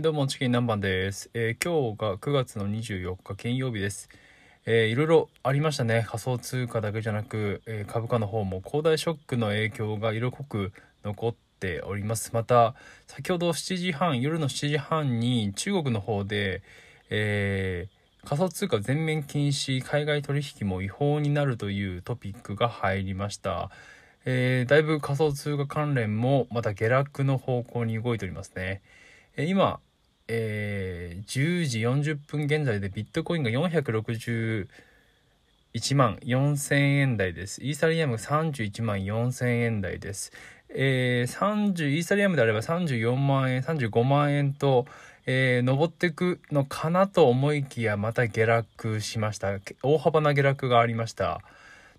どうも、チキン南蛮です。えー今日が9月の24日金曜日です。えーいろいろありましたね。仮想通貨だけじゃなく、えー株価の方も恒大ショックの影響が色濃く残っております。また、先ほど7時半、夜の7時半に中国の方で、えー仮想通貨全面禁止、海外取引も違法になるというトピックが入りました。えーだいぶ仮想通貨関連もまた下落の方向に動いておりますね。今、えー10時40分現在でビットコインが461万4000円台です。イーサリアムが31万4000円台です。えー30イーサリアムであれば34万円、35万円と、えー上っていくのかなと思いきやまた下落しました。大幅な下落がありました。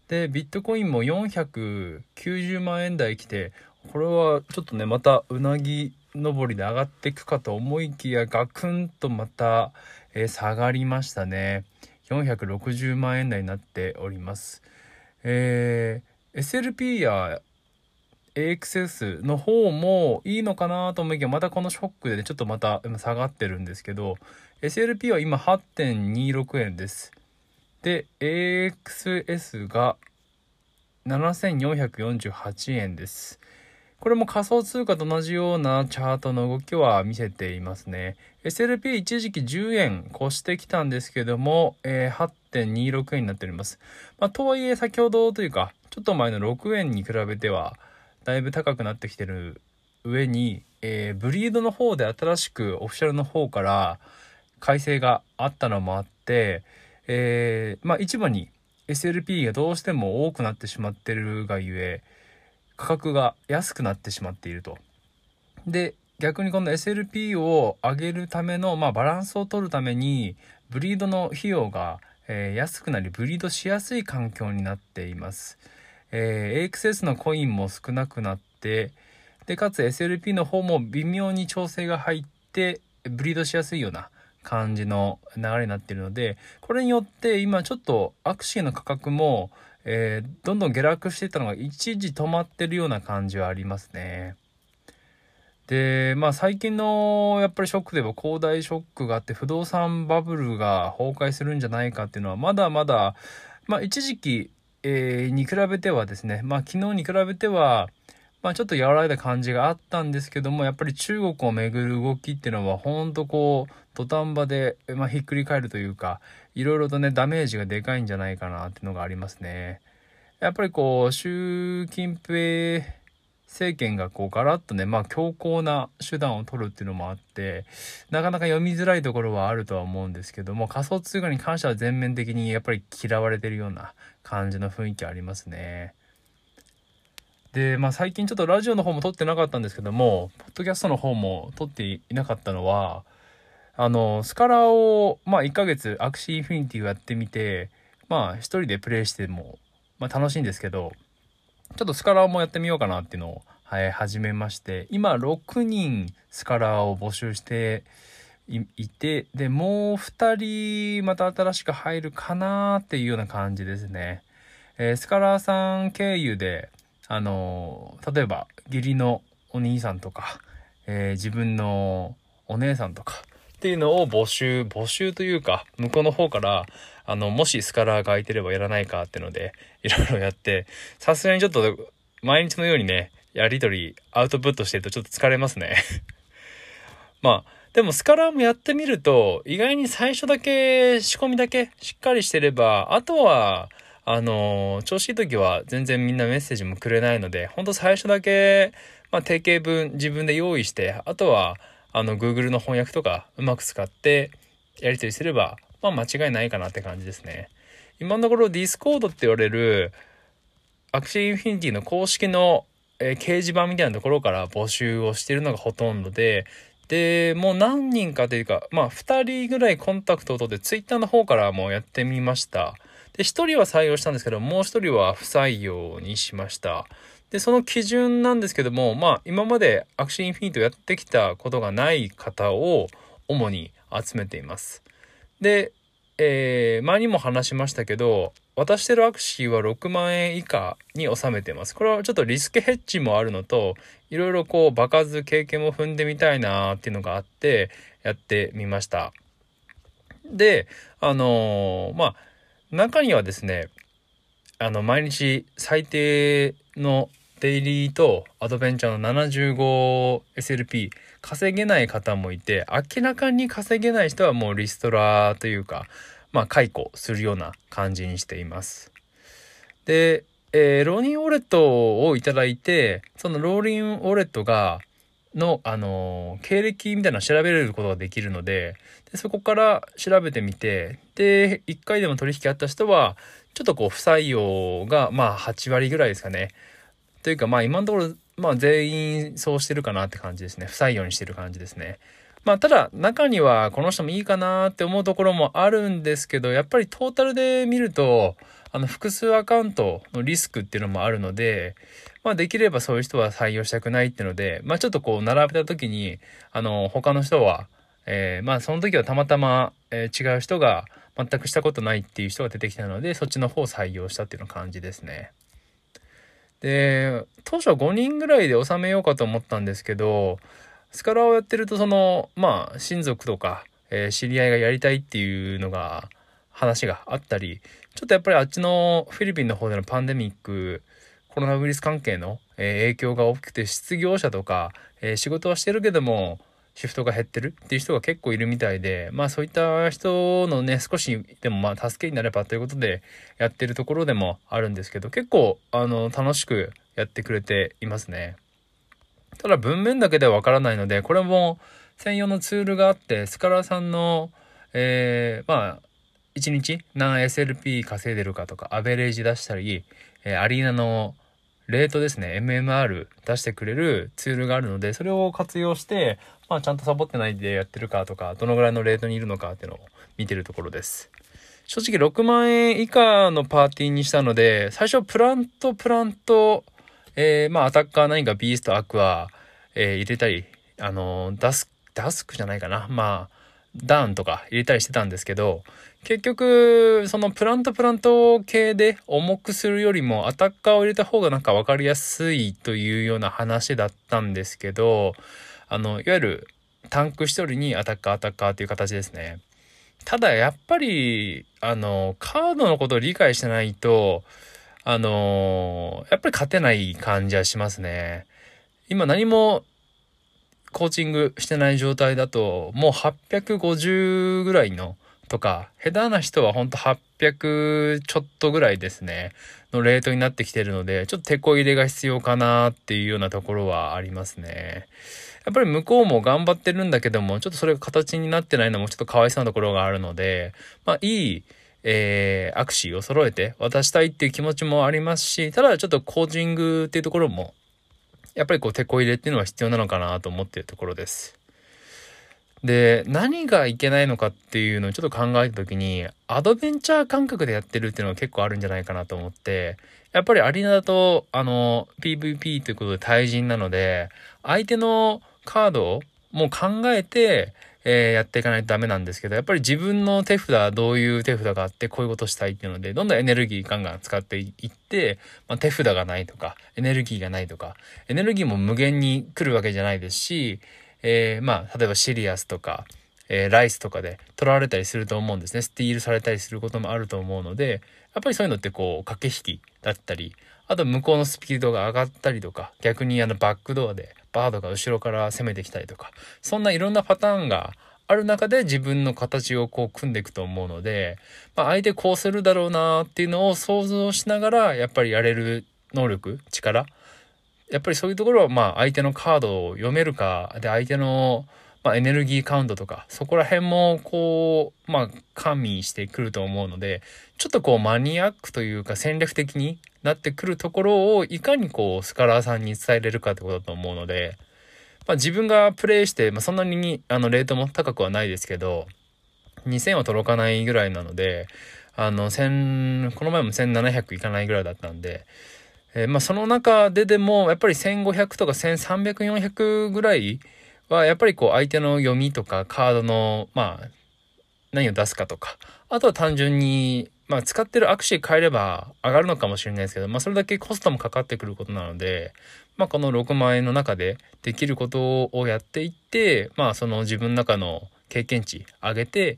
で、ビットコインも490万円台来て、これはちょっとね、またうなぎ登りで上がっていくかと思いきや、ガクンとまた、下がりましたね。460万円台になっております。えー SLP や AXS の方もいいのかなと思いきや、またこのショックでね、ちょっとまた下がってるんですけど、SLP は今8.26円です。で、AXS が7448円です。これも仮想通貨と同じようなチャートの動きは見せていますね。SLP 一時期10円越してきたんですけども、えー8.26円になっております。まあ、とはいえ先ほどというか、ちょっと前の6円に比べては、だいぶ高くなってきてる上に、えーブリードの方で新しくオフィシャルの方から改正があったのもあって、えーまあ市場に SLP がどうしても多くなってしまってるがゆえ価格が安くなってしまっていると。で逆にこの SLP を上げるための、まあ、バランスを取るためにブリードの費用が、えー安くなりブリードしやすい環境になっています。えー AXS のコインも少なくなってでかつ SLP の方も微妙に調整が入ってブリードしやすいような感じの流れになっているのでこれによって今ちょっとアクシーの価格も、えーどんどん下落していったのが一時止まってるような感じはありますね。でまあ最近のやっぱりショックでは恒大ショックがあって不動産バブルが崩壊するんじゃないかっていうのはまだまだまあ一時期、えーに比べてはですねまあ昨日に比べてはまあちょっと和らいだ感じがあったんですけどもやっぱり中国をめぐる動きっていうのはほんとこう土壇場で、まあ、ひっくり返るというかいろいろとねダメージがでかいんじゃないかなっていうのがありますね。やっぱりこう習近平政権がこうガラッとねまあ強硬な手段を取るっていうのもあってなかなか読みづらいところはあるとは思うんですけども仮想通貨に関しては全面的にやっぱり嫌われてるような感じの雰囲気ありますね。でまあ最近ちょっとラジオの方も撮ってなかったんですけどもポッドキャストの方も撮っていなかったのはあのスカラをまあ1ヶ月 Axie Infinity をやってみてまあ一人でプレイしても、まあ、楽しいんですけどちょっとスカラーもやってみようかなっていうのを、はい、始めまして今6人スカラーを募集していいてでもう2人また新しく入るかなっていうような感じですね。えースカラーさん経由であの例えば義理のお兄さんとか、えー自分のお姉さんとかっていうのを募集募集というか向こうの方からあのもしスカラーが空いてればやらないかっていうのでいろいろやってさすがにちょっと毎日のようにねやり取りアウトプットしてるとちょっと疲れますね。まあでもスカラーもやってみると意外に最初だけ仕込みだけしっかりしてればあとはあの調子いい時は全然みんなメッセージもくれないのでほんと最初だけ、まあ、定型文自分で用意してあとはあの Google の翻訳とかうまく使ってやり取りすれば、まあ、間違いないかなって感じですね。今のところ Discord って言われる Axie Infinity の公式の、えー掲示板みたいなところから募集をしているのがほとんどででもう何人かというかまあ2人ぐらいコンタクトを取って Twitter の方からもやってみましたで1人は採用したんですけどもう1人は不採用にしましたでその基準なんですけどもまあ今まで Axie Infinity をやってきたことがない方を主に集めていますで、えー前にも話しましたけど渡してる Axie は6万円以下に収めてます。これはちょっとリスクヘッジもあるのと、いろいろこう場数経験も踏んでみたいなっていうのがあって、やってみました。で、あのー、まあ、中にはですね、あの、毎日最低のデイリーとアドベンチャーの 75SLP 稼げない方もいて、明らかに稼げない人はもうリストラというか、まあ解雇するような感じにしています。で、えー、ローリンウォレットをいただいて、そのローリンウォレットが、の、あのー、経歴みたいなのを調べれることができるのでで、そこから調べてみて、で、1回でも取引あった人は、ちょっとこう、不採用が、まあ、8割ぐらいですかね。というか、まあ、今のところ、まあ、全員そうしてるかなって感じですね。不採用にしてる感じですね。まあ、ただ、中には、この人もいいかなって思うところもあるんですけど、やっぱりトータルで見ると、あの、複数アカウントのリスクっていうのもあるので、まあ、できればそういう人は採用したくないっていうので、まあ、ちょっとこう、並べた時に、あの、他の人は、えー、まあ、その時はたまたま、えー、違う人が、全くしたことないっていう人が出てきたので、そっちの方を採用したっていうの感じですね。で、当初は5人ぐらいで収めようかと思ったんですけど、スカラをやってると、その、まあ、親族とか、えー、知り合いがやりたいっていうのが、話があったり、ちょっとやっぱりあっちのフィリピンの方でのパンデミック、コロナウイルス関係の、え影響が大きくて失業者とか、え仕事はしてるけどもシフトが減ってるっていう人が結構いるみたいでまあそういった人のね少しでもまあ助けになればということでやってるところでもあるんですけど結構あの楽しくやってくれていますね。ただ文面だけではわからないのでこれも専用のツールがあってスカラさんのえー、まあ1日何 SLP 稼いでるかとか、アベレージ出したり、えー、アリーナのレートですね、MMR 出してくれるツールがあるので、それを活用して、まあちゃんとサボってないでやってるかとか、どのぐらいのレートにいるのかっていうのを見てるところです。正直6万円以下のパーティーにしたので、最初プラント、プラント、えー、まあアタッカー何かビースト、アクア、えー、入れたり、あのー、ダス、ダスクじゃないかな。まあ、ダウンとか入れたりしてたんですけど、結局、そのプラントプラント系で重くするよりもアタッカーを入れた方がなんか分かりやすいというような話だったんですけど、あの、いわゆるタンク一人にアタッカーアタッカーという形ですね。ただやっぱり、あの、カードのことを理解してないと、あの、やっぱり勝てない感じはしますね。今何もコーチングしてない状態だと、もう850ぐらいのとか、下手な人はほんと800ちょっとぐらいですね、のレートになってきてるので、ちょっと手こ入れが必要かなっていうようなところはありますね。やっぱり向こうも頑張ってるんだけども、ちょっとそれが形になってないのもちょっとかわいそうなところがあるので、まあいい、えー、アクシーを揃えて渡したいっていう気持ちもありますし、ただちょっとコーチングっていうところもやっぱりこう、手こ入れっていうのは必要なのかなと思ってるところです。で、何がいけないのかっていうのをちょっと考えた時に、アドベンチャー感覚でやってるっていうのは結構あるんじゃないかなと思って、やっぱりアリーナだと、あの、PVP ということで対人なので、相手のカードをもう考えて、えー、やっていかないとダメなんですけど、やっぱり自分の手札、どういう手札があって、こういうことしたいっていうので、どんどんエネルギーガンガン使っていって、まあ、手札がないとか、エネルギーがないとか、エネルギーも無限に来るわけじゃないですし、えー、まあ、例えばシリアスとか、えー、ライスとかで取られたりすると思うんですね。スティールされたりすることもあると思うので、やっぱりそういうのってこう、駆け引きだったり、あと向こうのスピードが上がったりとか、逆にあのバックドアでバードが後ろから攻めてきたりとか、そんないろんなパターンがある中で自分の形をこう組んでいくと思うので、まあ、相手こうするだろうなっていうのを想像しながら、やっぱりやれる能力、力、やっぱりそういうところは、まあ、相手のカードを読めるか、で、相手の、まあ、エネルギーカウントとか、そこら辺も、こう、まあ、加味してくると思うので、ちょっとこう、マニアックというか、戦略的になってくるところを、いかにこう、スカラーさんに伝えれるかってことだと思うので、まあ、自分がプレイして、まあ、そんなにあのレートも高くはないですけど、2000は届かないぐらいなので、あの、1000、この前も1700いかないぐらいだったんで、えー、まあその中ででも、やっぱり1500とか1300、400ぐらいは、やっぱりこう相手の読みとかカードの、まあ、何を出すかとか、あとは単純に、まあ、使ってるアクシー変えれば上がるのかもしれないですけど、まあ、それだけコストもかかってくることなので、まあ、この6万円の中でできることをやっていって、まあ、その自分の中の経験値上げて、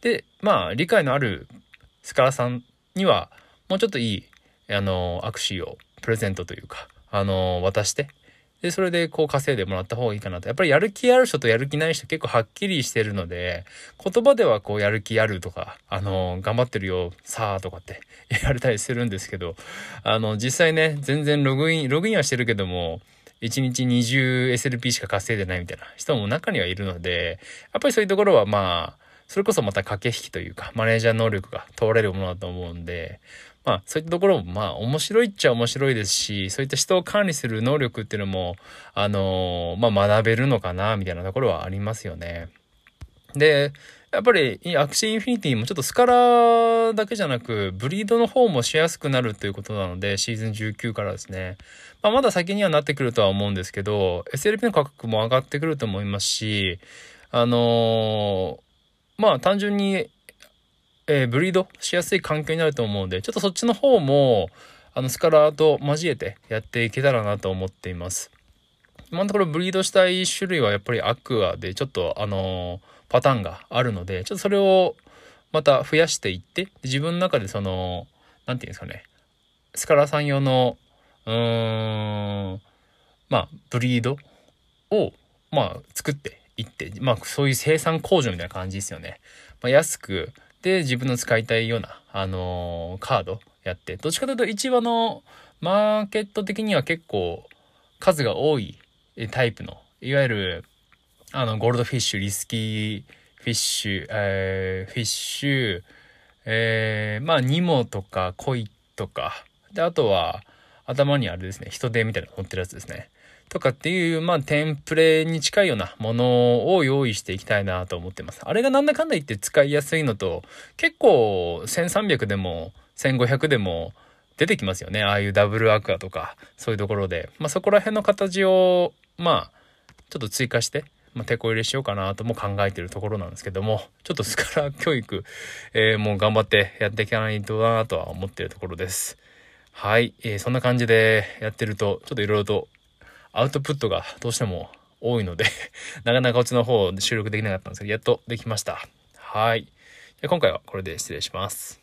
で、まあ、理解のあるスカラさんには、もうちょっといい、あの、アクシーをプレゼントというか、あの、渡して、で、それでこう稼いでもらった方がいいかなと。やっぱりやる気ある人とやる気ない人結構はっきりしてるので、言葉ではこうやる気あるとか、あの、頑張ってるよ、さあとかって 言われたりするんですけど、あの、実際ね、全然ログイン、ログインはしてるけども、1日 20SLP しか稼いでないみたいな人も中にはいるので、やっぱりそういうところはまあ、それこそまた駆け引きというか、マネージャー能力が問われるものだと思うんで、まあ、そういったところも、まあ、面白いっちゃ面白いですし、そういった人を管理する能力っていうのも、あのー、まあ、学べるのかな、みたいなところはありますよね。で、やっぱり、 Axie Infinity もちょっとスカラだけじゃなく、ブリードの方もしやすくなるということなので、シーズン19からですね。まあ、まだ先にはなってくるとは思うんですけど、SLP の価格も上がってくると思いますし、あのー、まあ、単純にえー、ブリードしやすい環境になると思うんで、ちょっとそっちの方も、あの、スカラーと交えてやっていけたらなと思っています。今のところブリードしたい種類はやっぱりアクアでちょっとあのー、パターンがあるので、ちょっとそれをまた増やしていって、自分の中でその、何て言うんですかね、スカラーさん用の、うーん、まあ、ブリードを、まあ、作っていって、まあ、そういう生産工場みたいな感じですよね。まあ、安く、で自分の使いたいような、あのー、カードやって。どっちかというと市場のマーケット的には結構数が多いタイプのいわゆるあのゴールドフィッシュリスキーフィッシュ、えー、フィッシュ、えー、まあニモとかコイとか。であとは頭にあれですね人手みたいなの乗ってるやつですね。とかっていう、まあ、テンプレに近いようなものを用意していきたいなと思ってます。あれがなんだかんだ言って使いやすいのと、結構1300でも1500でも出てきますよね。ああいうダブルアクアとか、そういうところで。まあ、そこら辺の形を、まあ、ちょっと追加して、まあ、手こ入れしようかなとも考えてるところなんですけども、ちょっとスカラ教育、えー、もう頑張ってやっていかないとなとは思ってるところです。はい、えー、そんな感じでやってると、ちょっといろいろとアウトプットがどうしても多いので なかなかこっちの方で収録できなかったんですけど、やっとできました。はい。今回はこれで失礼します。